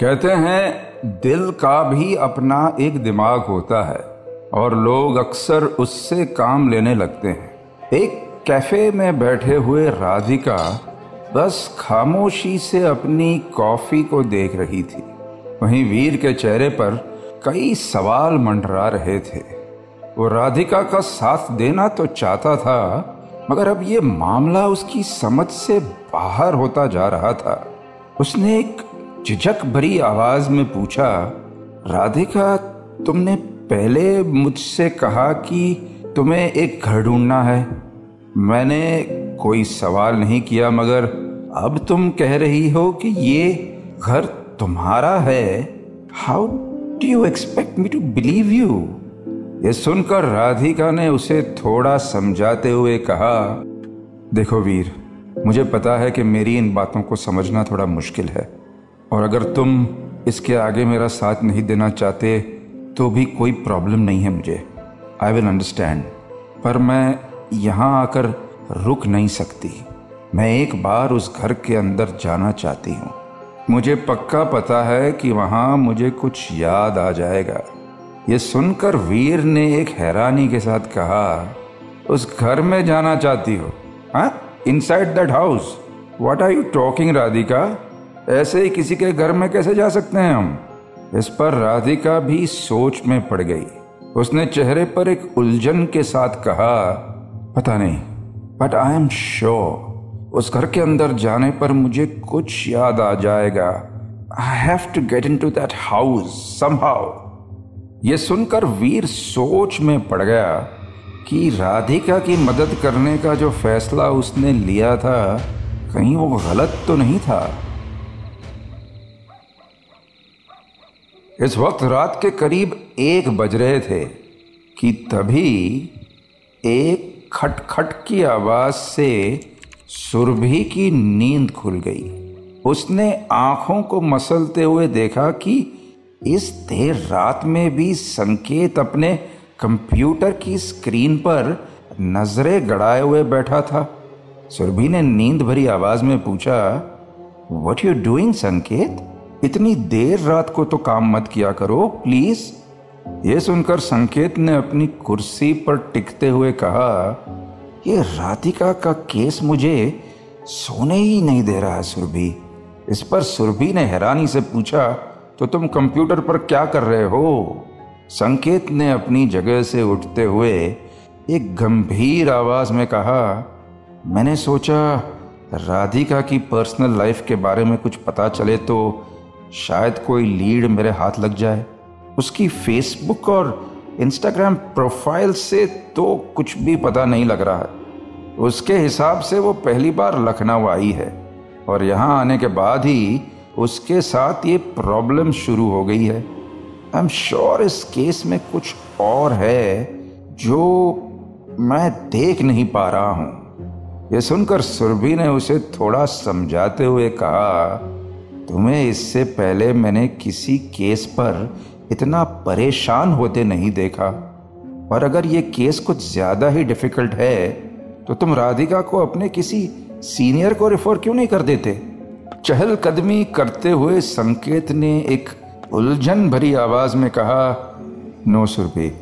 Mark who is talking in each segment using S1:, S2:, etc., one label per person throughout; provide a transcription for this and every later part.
S1: कहते हैं, दिल का भी अपना एक दिमाग होता है और लोग अक्सर उससे काम लेने लगते हैं। एक कैफ़े में बैठे हुए राधिका बस खामोशी से अपनी कॉफ़ी को देख रही थी। वहीं वीर के चेहरे पर कई सवाल मंडरा रहे थे। वो राधिका का साथ देना तो चाहता था, मगर अब ये मामला उसकी समझ से बाहर होता जा रहा था। उसने एक झिझक भरी आवाज़ में पूछा, राधिका, तुमने पहले मुझसे कहा कि तुम्हें एक घर ढूंढना है। मैंने कोई सवाल नहीं किया, मगर अब तुम कह रही हो कि ये घर तुम्हारा है। How do you expect me to believe you ये सुनकर राधिका ने उसे थोड़ा समझाते हुए कहा, देखो वीर, मुझे पता है कि मेरी इन बातों को समझना थोड़ा मुश्किल है। और अगर तुम इसके आगे मेरा साथ नहीं देना चाहते तो भी कोई प्रॉब्लम नहीं है मुझे। आई विल अंडरस्टैंड पर मैं यहाँ आकर रुक नहीं सकती। मैं एक बार उस घर के अंदर जाना चाहती हूँ। मुझे पक्का पता है कि वहाँ मुझे कुछ याद आ जाएगा। ये सुनकर वीर ने एक हैरानी के साथ कहा, उस घर में जाना चाहती हो हाँ? Inside that house what are you talking Radhika ऐसे ही किसी के घर में कैसे जा सकते हैं हम? इस पर राधिका भी सोच में पड़ गई। उसने चेहरे पर एक उलझन के साथ कहा, पता नहीं बट आई एम श्योर उस घर के अंदर जाने पर मुझे कुछ याद आ जाएगा। I have to get into that house somehow ये सुनकर वीर सोच में पड़ गया कि राधिका की मदद करने का जो फैसला उसने लिया था, कहीं वो गलत तो नहीं था। इस वक्त रात के करीब एक बज रहे थे कि तभी एक खटखट की आवाज़ से सुरभि की नींद खुल गई। उसने आँखों को मसलते हुए देखा कि इस देर रात में भी संकेत अपने कंप्यूटर की स्क्रीन पर नज़रें गड़ाए हुए बैठा था। सुरभि ने नींद भरी आवाज़ में पूछा वट यू डूइंग संकेत? इतनी देर रात को तो काम मत किया करो प्लीज़ ये सुनकर संकेत ने अपनी कुर्सी पर टिकते हुए कहा, ये राधिका का केस मुझे सोने ही नहीं दे रहा है, सुरभि। इस पर सुरभि ने हैरानी से पूछा तो तुम कंप्यूटर पर क्या कर रहे हो? संकेत ने अपनी जगह से उठते हुए एक गंभीर आवाज़ में कहा, मैंने सोचा राधिका की पर्सनल लाइफ के बारे में कुछ पता चले तो शायद कोई लीड मेरे हाथ लग जाए। उसकी फेसबुक और इंस्टाग्राम प्रोफ़ाइल से तो कुछ भी पता नहीं लग रहा है। उसके हिसाब से वो पहली बार लखनऊ आई है और यहाँ आने के बाद ही उसके साथ ये प्रॉब्लम शुरू हो गई है। आई एम श्योर इस केस में कुछ और है जो मैं देख नहीं पा रहा हूँ। ये सुनकर सुरभि ने उसे थोड़ा समझाते हुए कहा तुम्हें इससे पहले मैंने किसी केस पर इतना परेशान होते नहीं देखा। और अगर ये केस कुछ ज़्यादा ही डिफ़िकल्ट है तो तुम राधिका को अपने किसी सीनियर को रिफर क्यों नहीं कर देते? चहल कदमी करते हुए संकेत ने एक उलझन भरी आवाज़ में कहा, नो सुरभि,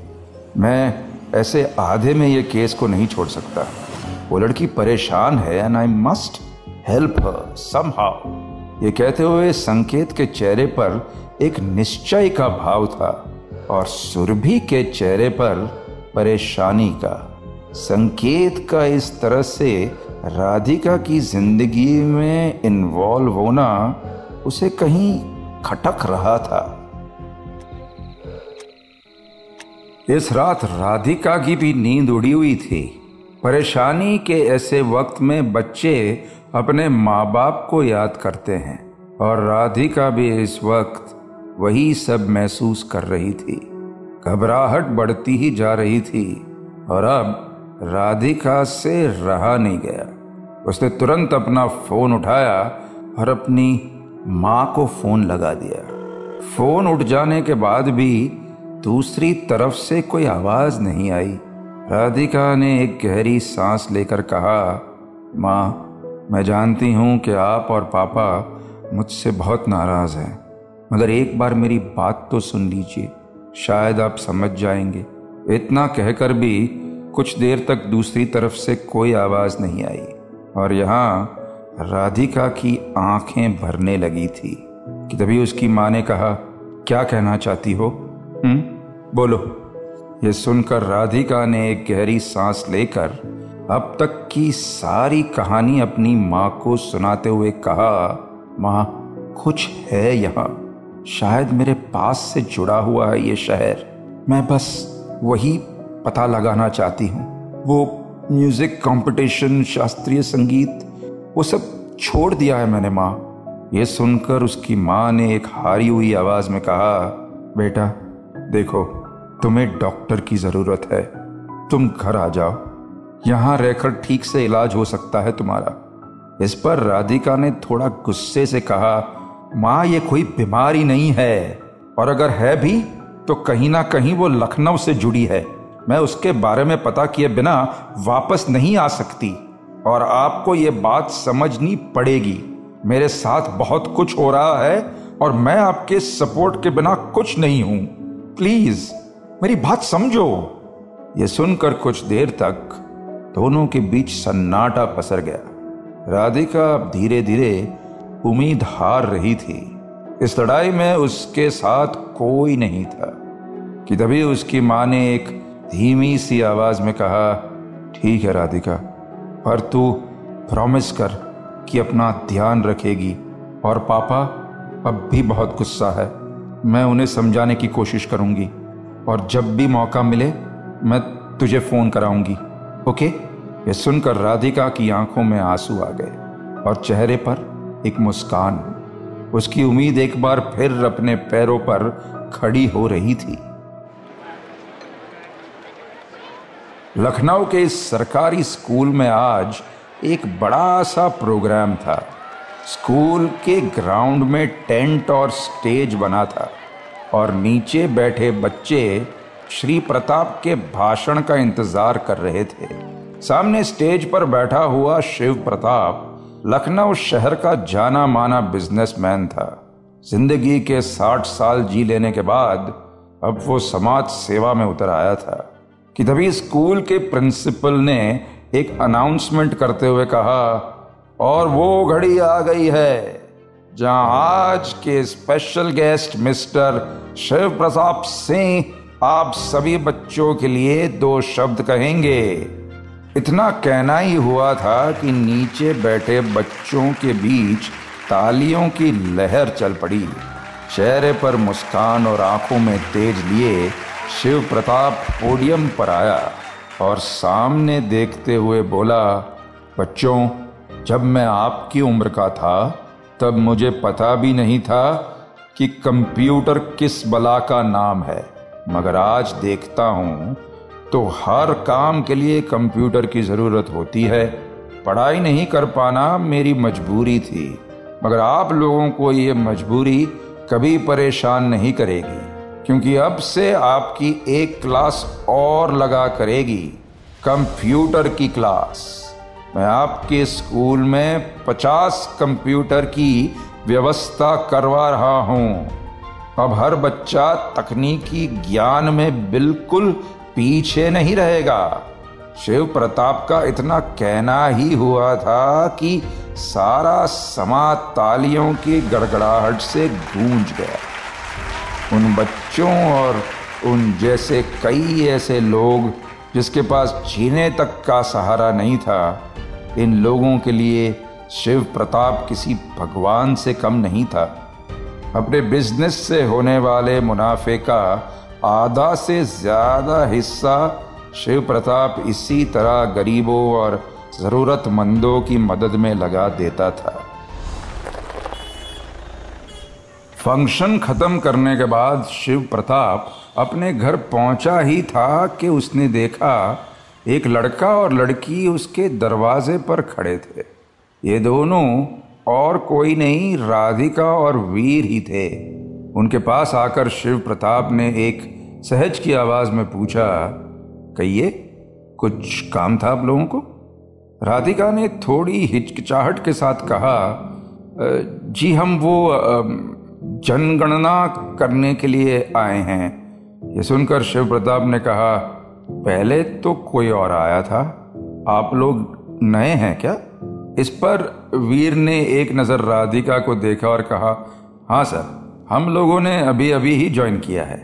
S1: मैं ऐसे आधे में ये केस को नहीं छोड़ सकता। वो लड़की परेशान है and I must help her somehow ये कहते हुए संकेत के चेहरे पर एक निश्चय का भाव था और सुरभि के चेहरे पर परेशानी का। संकेत का इस तरह से राधिका की ज़िंदगी में इन्वॉल्व होना उसे कहीं खटक रहा था। इस रात राधिका की भी नींद उड़ी हुई थी। परेशानी के ऐसे वक्त में बच्चे अपने माँ बाप को याद करते हैं और राधिका भी इस वक्त वही सब महसूस कर रही थी। घबराहट बढ़ती ही जा रही थी और अब राधिका से रहा नहीं गया। उसने तुरंत अपना फ़ोन उठाया और अपनी माँ को फ़ोन लगा दिया। फ़ोन उठ जाने के बाद भी दूसरी तरफ़ से कोई आवाज़ नहीं आई। राधिका ने एक गहरी सांस लेकर कहा, माँ मैं जानती हूँ कि आप और पापा मुझसे बहुत नाराज़ हैं। मगर एक बार मेरी बात तो सुन लीजिए, शायद आप समझ जाएँगे। इतना कहकर भी कुछ देर तक दूसरी तरफ़ से कोई आवाज़ नहीं आई और यहाँ राधिका की आँखें भरने लगी थी कि तभी उसकी माँ ने कहा, क्या कहना चाहती हो? हम्म बोलो। ये सुनकर राधिका ने एक गहरी सांस लेकर अब तक की सारी कहानी अपनी माँ को सुनाते हुए कहा, माँ, कुछ है यहाँ। शायद मेरे पास से जुड़ा हुआ है ये शहर। मैं बस वही पता लगाना चाहती हूँ। वो म्यूज़िक कंपटीशन, शास्त्रीय संगीत, वो सब छोड़ दिया है मैंने, माँ। ये सुनकर उसकी माँ ने एक हारी हुई आवाज़ में कहा, बेटा, देखो, तुम्हें डॉक्टर की ज़रूरत है। तुम घर आ जाओ। यहाँ रहकर ठीक से इलाज हो सकता है तुम्हारा। इस पर राधिका ने थोड़ा गुस्से से कहा, माँ, ये कोई बीमारी नहीं है। और अगर है भी तो कहीं ना कहीं वो लखनऊ से जुड़ी है। मैं उसके बारे में पता किए बिना वापस नहीं आ सकती। और आपको ये बात समझनी पड़ेगी। मेरे साथ बहुत कुछ हो रहा है, और मैं आपके सपोर्ट के बिना कुछ नहीं हूँ। प्लीज़, मेरी बात समझो। ये सुनकर कुछ देर तक दोनों के बीच सन्नाटा पसर गया। राधिका अब धीरे धीरे उम्मीद हार रही थी। इस लड़ाई में उसके साथ कोई नहीं था। कि तभी उसकी माँ ने एक धीमी सी आवाज़ में कहा, ठीक है राधिका, पर तू प्रॉमिस कर कि अपना ध्यान रखेगी। और पापा, अब भी बहुत गुस्सा है। मैं उन्हें समझाने की कोशिश करूँगी। और जब भी मौका मिले, मैं तुझे फ़ोन कराऊँगी। ओके? ये सुनकर राधिका की आँखों में आँसू आ गए और चेहरे पर एक मुस्कान। उसकी उम्मीद एक बार फिर अपने पैरों पर खड़ी हो रही थी। लखनऊ के इस सरकारी स्कूल में आज एक बड़ा सा प्रोग्राम था। स्कूल के ग्राउंड में टेंट और स्टेज बना था और नीचे बैठे बच्चे श्री प्रताप के भाषण का इंतज़ार कर रहे थे। सामने स्टेज पर बैठा हुआ शिव प्रताप लखनऊ शहर का जाना माना बिजनेसमैन था। ज़िंदगी के साठ साल जी लेने के बाद अब वो समाज सेवा में उतर आया था। कि तभी स्कूल के प्रिंसिपल ने एक अनाउंसमेंट करते हुए कहा, और वो घड़ी आ गई है, जहाँ आज के special guest mister Shiv Pratap Singh आप सभी बच्चों के लिए दो शब्द कहेंगे। इतना कहना ही हुआ था कि नीचे बैठे बच्चों के बीच तालियों की लहर चल पड़ी। चेहरे पर मुस्कान और आँखों में तेज लिए शिव प्रताप पोडियम पर आया और सामने देखते हुए बोला, बच्चों, जब मैं आपकी उम्र का था, तब मुझे पता भी नहीं था कि कंप्यूटर किस बला का नाम है। मगर आज देखता हूँ तो हर काम के लिए कंप्यूटर की ज़रूरत होती है। पढ़ाई नहीं कर पाना मेरी मजबूरी थी, मगर आप लोगों को ये मजबूरी कभी परेशान नहीं करेगी, क्योंकि अब से आपकी एक क्लास और लगा करेगी, कंप्यूटर की क्लास। मैं आपके स्कूल में पचास कंप्यूटर की व्यवस्था करवा रहा हूँ। अब हर बच्चा तकनीकी ज्ञान में बिल्कुल पीछे नहीं रहेगा। शिव प्रताप का इतना कहना ही हुआ था कि सारा समाज तालियों की गड़गड़ाहट से गूंज गया। उन बच्चों और उन जैसे कई ऐसे लोग जिसके पास जीने तक का सहारा नहीं था, इन लोगों के लिए शिव प्रताप किसी भगवान से कम नहीं था। अपने बिज़नेस से होने वाले मुनाफे का आधा से ज़्यादा हिस्सा शिव प्रताप इसी तरह गरीबों और ज़रूरतमंदों की मदद में लगा देता था। फ़ंक्शन खत्म करने के बाद शिव प्रताप अपने घर पहुँचा ही था कि उसने देखा एक लड़का और लड़की उसके दरवाजे पर खड़े थे। ये दोनों और कोई नहीं, राधिका और वीर ही थे। उनके पास आकर शिव प्रताप ने एक सहज की आवाज़ में पूछा, कहिए, कुछ काम था आप लोगों को? राधिका ने थोड़ी हिचकिचाहट के साथ कहा जी हम वो जनगणना करने के लिए आए हैं। ये सुनकर शिव प्रताप ने कहा, पहले तो कोई और आया था? आप लोग नए हैं क्या? इस पर वीर ने एक नज़र राधिका को देखा और कहा हाँ सर, हम लोगों ने अभी अभी ही ज्वाइन किया है।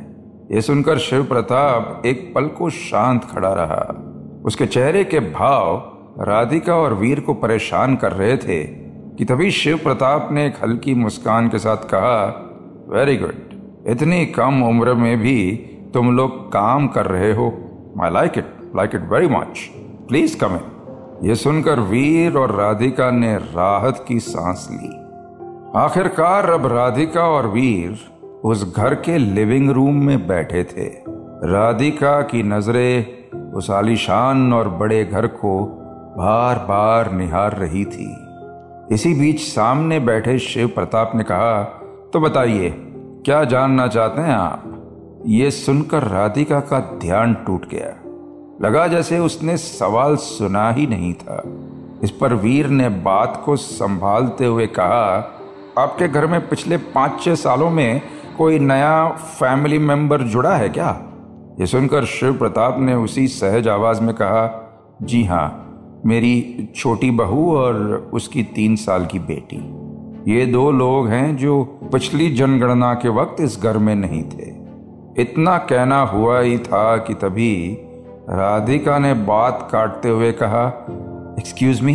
S1: ये सुनकर शिव प्रताप एक पल को शांत खड़ा रहा। उसके चेहरे के भाव राधिका और वीर को परेशान कर रहे थे कि तभी शिव प्रताप ने एक हल्की मुस्कान के साथ कहा वेरी गुड इतनी कम उम्र में भी तुम लोग काम कर रहे हो। I like it like it very much please come in ये सुनकर वीर और राधिका ने राहत की सांस ली। आखिरकार अब राधिका और वीर उस घर के लिविंग रूम में बैठे थे। राधिका की नज़रें उस आलीशान और बड़े घर को बार बार निहार रही थी। इसी बीच सामने बैठे शिव प्रताप ने कहा तो बताइए, क्या जानना चाहते हैं आप? ये सुनकर राधिका का ध्यान टूट गया। लगा जैसे उसने सवाल सुना ही नहीं था। इस पर वीर ने बात को संभालते हुए कहा, आपके घर में पिछले पाँच छह सालों में कोई नया फैमिली मेंबर जुड़ा है क्या? ये सुनकर शिव प्रताप ने उसी सहज आवाज़ में कहा, जी हाँ मेरी छोटी बहू और उसकी तीन साल की बेटी। ये दो लोग हैं जो पिछली जनगणना के वक्त इस घर में नहीं थे। इतना कहना हुआ ही था कि तभी राधिका ने बात काटते हुए कहा एक्सक्यूज मी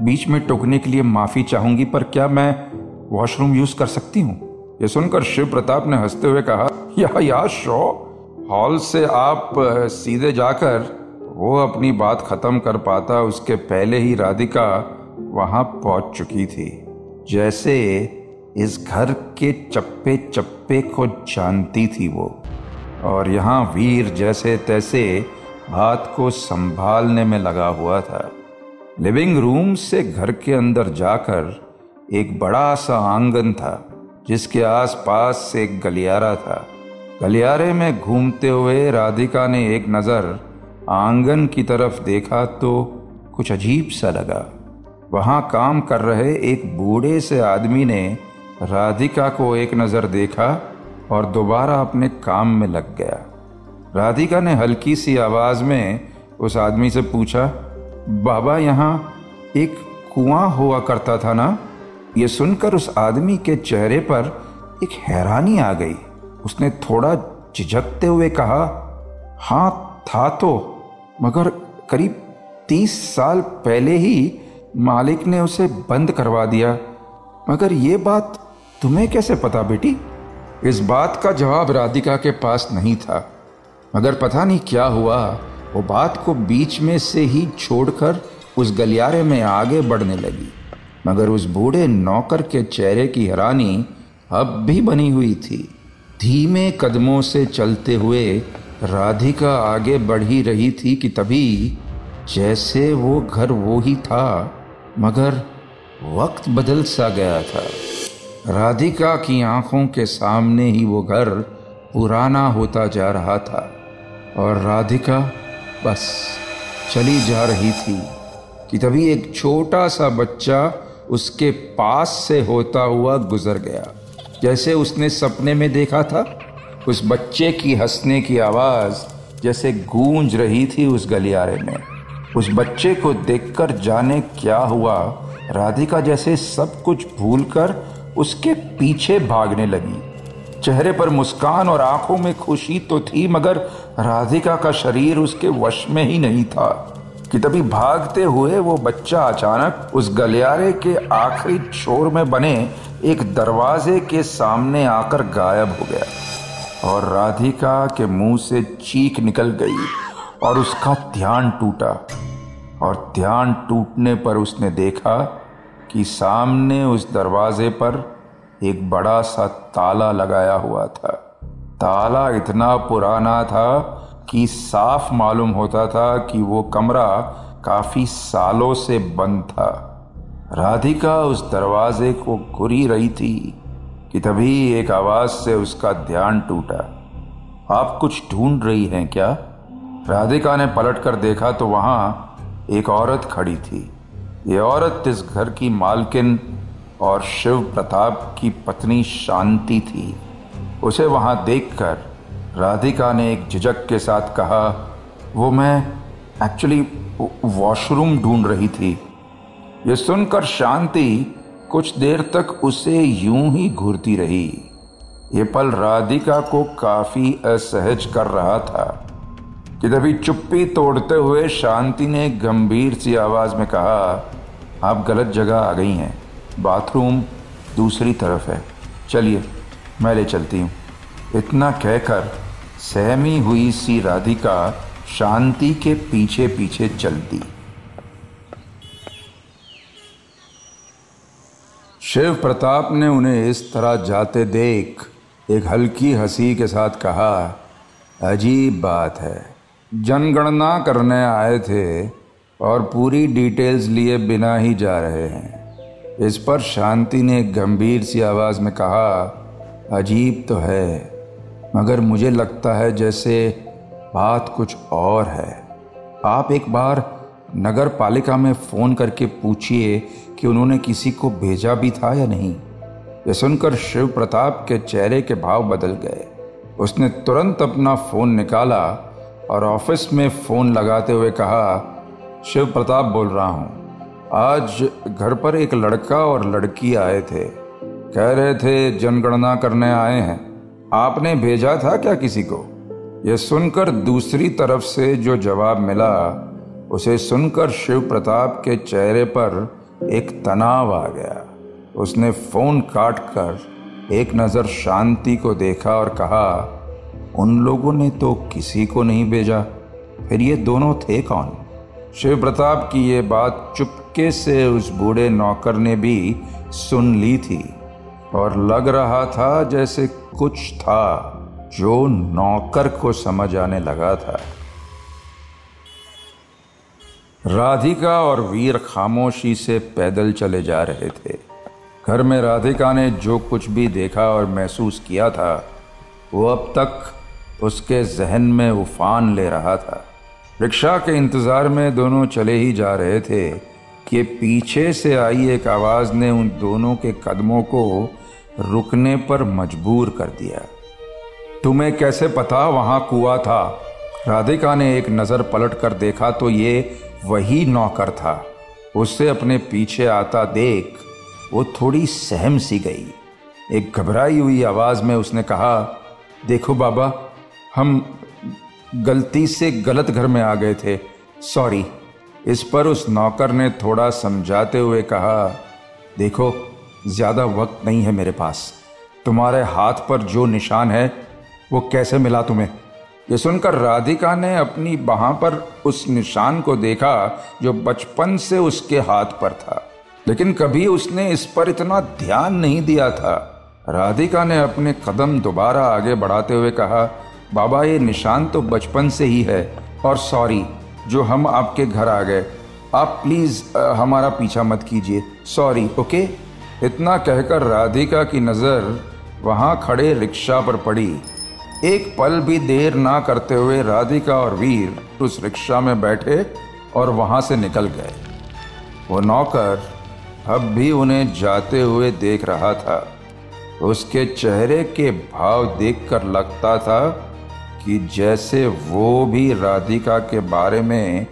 S1: बीच में टोकने के लिए माफ़ी चाहूँगी, पर क्या मैं वॉशरूम यूज़ कर सकती हूँ? ये सुनकर शिव प्रताप ने हँसते हुए कहा, या या शो हॉल से आप सीधे जाकर वो अपनी बात खत्म कर पाता, उसके पहले ही राधिका वहाँ पहुँच चुकी थी। जैसे इस घर के चप्पे चप्पे को जानती थी वो। और यहाँ वीर जैसे तैसे बात को संभालने में लगा हुआ था। लिविंग रूम से घर के अंदर जाकर एक बड़ा सा आँगन था, जिसके आसपास से एक गलियारा था। गलियारे में घूमते हुए राधिका ने एक नज़र आँगन की तरफ़ देखा तो कुछ अजीब सा लगा। वहाँ काम कर रहे एक बूढ़े से आदमी ने राधिका को एक नज़र देखा और दोबारा अपने काम में लग गया। राधिका ने हल्की सी आवाज़ में उस आदमी से पूछा, बाबा, यहाँ एक कुआँ हुआ करता था ना? ये सुनकर उस आदमी के चेहरे पर एक हैरानी आ गई। उसने थोड़ा झिझकते हुए कहा हाँ था तो मगर करीब तीस साल पहले ही मालिक ने उसे बंद करवा दिया। मगर ये बात तुम्हें कैसे पता बेटी? इस बात का जवाब राधिका के पास नहीं था। मगर पता नहीं क्या हुआ। वो बात को बीच में से ही छोड़कर उस गलियारे में आगे बढ़ने लगी। मगर उस बूढ़े नौकर के चेहरे की हैरानी अब भी बनी हुई थी। धीमे कदमों से चलते हुए राधिका आगे बढ़ ही रही थी कि तभी जैसे वो घर वो ही था, मगर वक्त बदल सा गया था। राधिका की आँखों के सामने ही वो घर पुराना होता जा रहा था। और राधिका, बस चली जा रही थी कि तभी एक छोटा सा बच्चा उसके पास से होता हुआ गुजर गया। जैसे उसने सपने में देखा था, उस बच्चे की हंसने की आवाज़ जैसे गूंज रही थी उस गलियारे में। उस बच्चे को देखकर जाने क्या हुआ, राधिका जैसे सब कुछ भूलकर उसके पीछे भागने लगी। चेहरे पर मुस्कान और आँखों में खुशी तो थी, मगर राधिका का शरीर उसके वश में ही नहीं था। कि तभी भागते हुए वो बच्चा अचानक उस गलियारे के आखिरी छोर में बने एक दरवाजे के सामने आकर गायब हो गया और राधिका के मुँह से चीख निकल गई और उसका ध्यान टूटा। और ध्यान टूटने पर उसने देखा कि सामने उस दरवाजे पर एक बड़ा सा ताला लगाया हुआ था। ताला इतना पुराना था कि साफ़ मालूम होता था कि वो कमरा काफ़ी सालों से बंद था। राधिका उस दरवाजे को घुरी रही थी कि तभी एक आवाज़ से उसका ध्यान टूटा। आप कुछ ढूंढ रही हैं क्या? राधिका ने पलट कर देखा तो वहाँ एक औरत खड़ी थी। ये औरत इस घर की मालकिन और शिव प्रताप की पत्नी शांति थी। उसे वहाँ देखकर राधिका ने एक झिझक के साथ कहा, वो मैं एक्चुअली वॉशरूम ढूंढ रही थी। ये सुनकर शांति कुछ देर तक उसे यूँ ही घूरती रही। ये पल राधिका को काफ़ी असहज कर रहा था। कि तभी चुप्पी तोड़ते हुए शांति ने गंभीर सी आवाज़ में कहा, आप गलत जगह आ गई हैं। बाथरूम दूसरी तरफ़ है। चलिए, मैं ले चलती हूँ। इतना कहकर सहमी हुई सी राधिका शांति के पीछे पीछे चलती। शिव प्रताप ने उन्हें इस तरह जाते देख एक हल्की हँसी के साथ कहा, अजीब बात है। जनगणना करने आए थे और पूरी डिटेल्स लिए बिना ही जा रहे हैं। इस पर शांति ने गंभीर सी आवाज़ में कहा, अजीब तो है, मगर मुझे लगता है जैसे बात कुछ और है। आप एक बार नगर पालिका में फ़ोन करके पूछिए कि उन्होंने किसी को भेजा भी था या नहीं। यह सुनकर शिव प्रताप के चेहरे के भाव बदल गए। उसने तुरंत अपना फ़ोन निकाला और ऑफ़िस में फ़ोन लगाते हुए कहा, शिव प्रताप बोल रहा हूँ। आज घर पर एक लड़का और लड़की आए थे। कह रहे थे, जनगणना करने आए हैं। आपने भेजा था क्या किसी को? यह सुनकर दूसरी तरफ़ से जो जवाब मिला, उसे सुनकर शिव प्रताप के चेहरे पर एक तनाव आ गया। उसने फ़ोन काट कर एक नज़र शांति को देखा और कहा, उन लोगों ने तो किसी को नहीं भेजा। फिर ये दोनों थे कौन? शिव प्रताप की ये बात चुपके से उस बूढ़े नौकर ने भी सुन ली थी और लग रहा था जैसे कुछ था जो नौकर को समझ आने लगा था। राधिका और वीर खामोशी से पैदल चले जा रहे थे। घर में राधिका ने जो कुछ भी देखा और महसूस किया था, वो अब तक उसके जहन में उफान ले रहा था। रिक्शा के इंतज़ार में दोनों चले ही जा रहे थे। कि पीछे से आई एक आवाज़ ने उन दोनों के कदमों को रुकने पर मजबूर कर दिया। तुम्हें कैसे पता वहाँ कुआ था? राधिका ने एक नज़र पलट कर देखा तो ये वही नौकर था। उससे अपने पीछे आता देख, वो थोड़ी सहम सी गई। एक घबराई हुई आवाज़ में उसने कहा, देखो बाबा, हम गलती से गलत घर में आ गए थे। सॉरी। इस पर उस नौकर ने थोड़ा समझाते हुए कहा, देखो, ज़्यादा वक्त नहीं है मेरे पास। तुम्हारे हाथ पर जो निशान है, वो कैसे मिला तुम्हें? ये सुनकर राधिका ने अपनी बाह पर उस निशान को देखा, जो बचपन से उसके हाथ पर था। लेकिन कभी उसने इस पर इतना ध्यान नहीं दिया था। राधिका ने अपने कदम दोबारा आगे बढ़ाते हुए कहा, बाबा, ये निशान तो बचपन से ही है, और सॉरी जो हम आपके घर आ गए। आप प्लीज़ हमारा पीछा मत कीजिए। सॉरी ओके इतना कहकर राधिका की नज़र वहाँ खड़े रिक्शा पर पड़ी। एक पल भी देर ना करते हुए राधिका और वीर उस रिक्शा में बैठे और वहाँ से निकल गए। वो नौकर अब भी उन्हें जाते हुए देख रहा था। उसके चेहरे के भाव देखकर लगता था कि जैसे वो भी राधिका के बारे में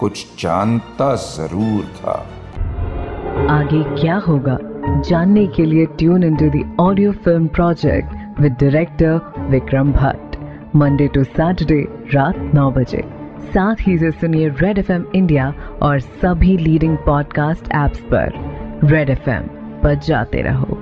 S1: कुछ जानता ज़रूर था।
S2: आगे क्या होगा? जानने के लिए tune in to the audio film project with director Vikram Bhatt Monday to Saturday रात नौ बजे। साथ ही से सुनिए रेड एफएम इंडिया और सभी लीडिंग पॉडकास्ट एप्स पर। रेड एफ़एम पर जाते रहो।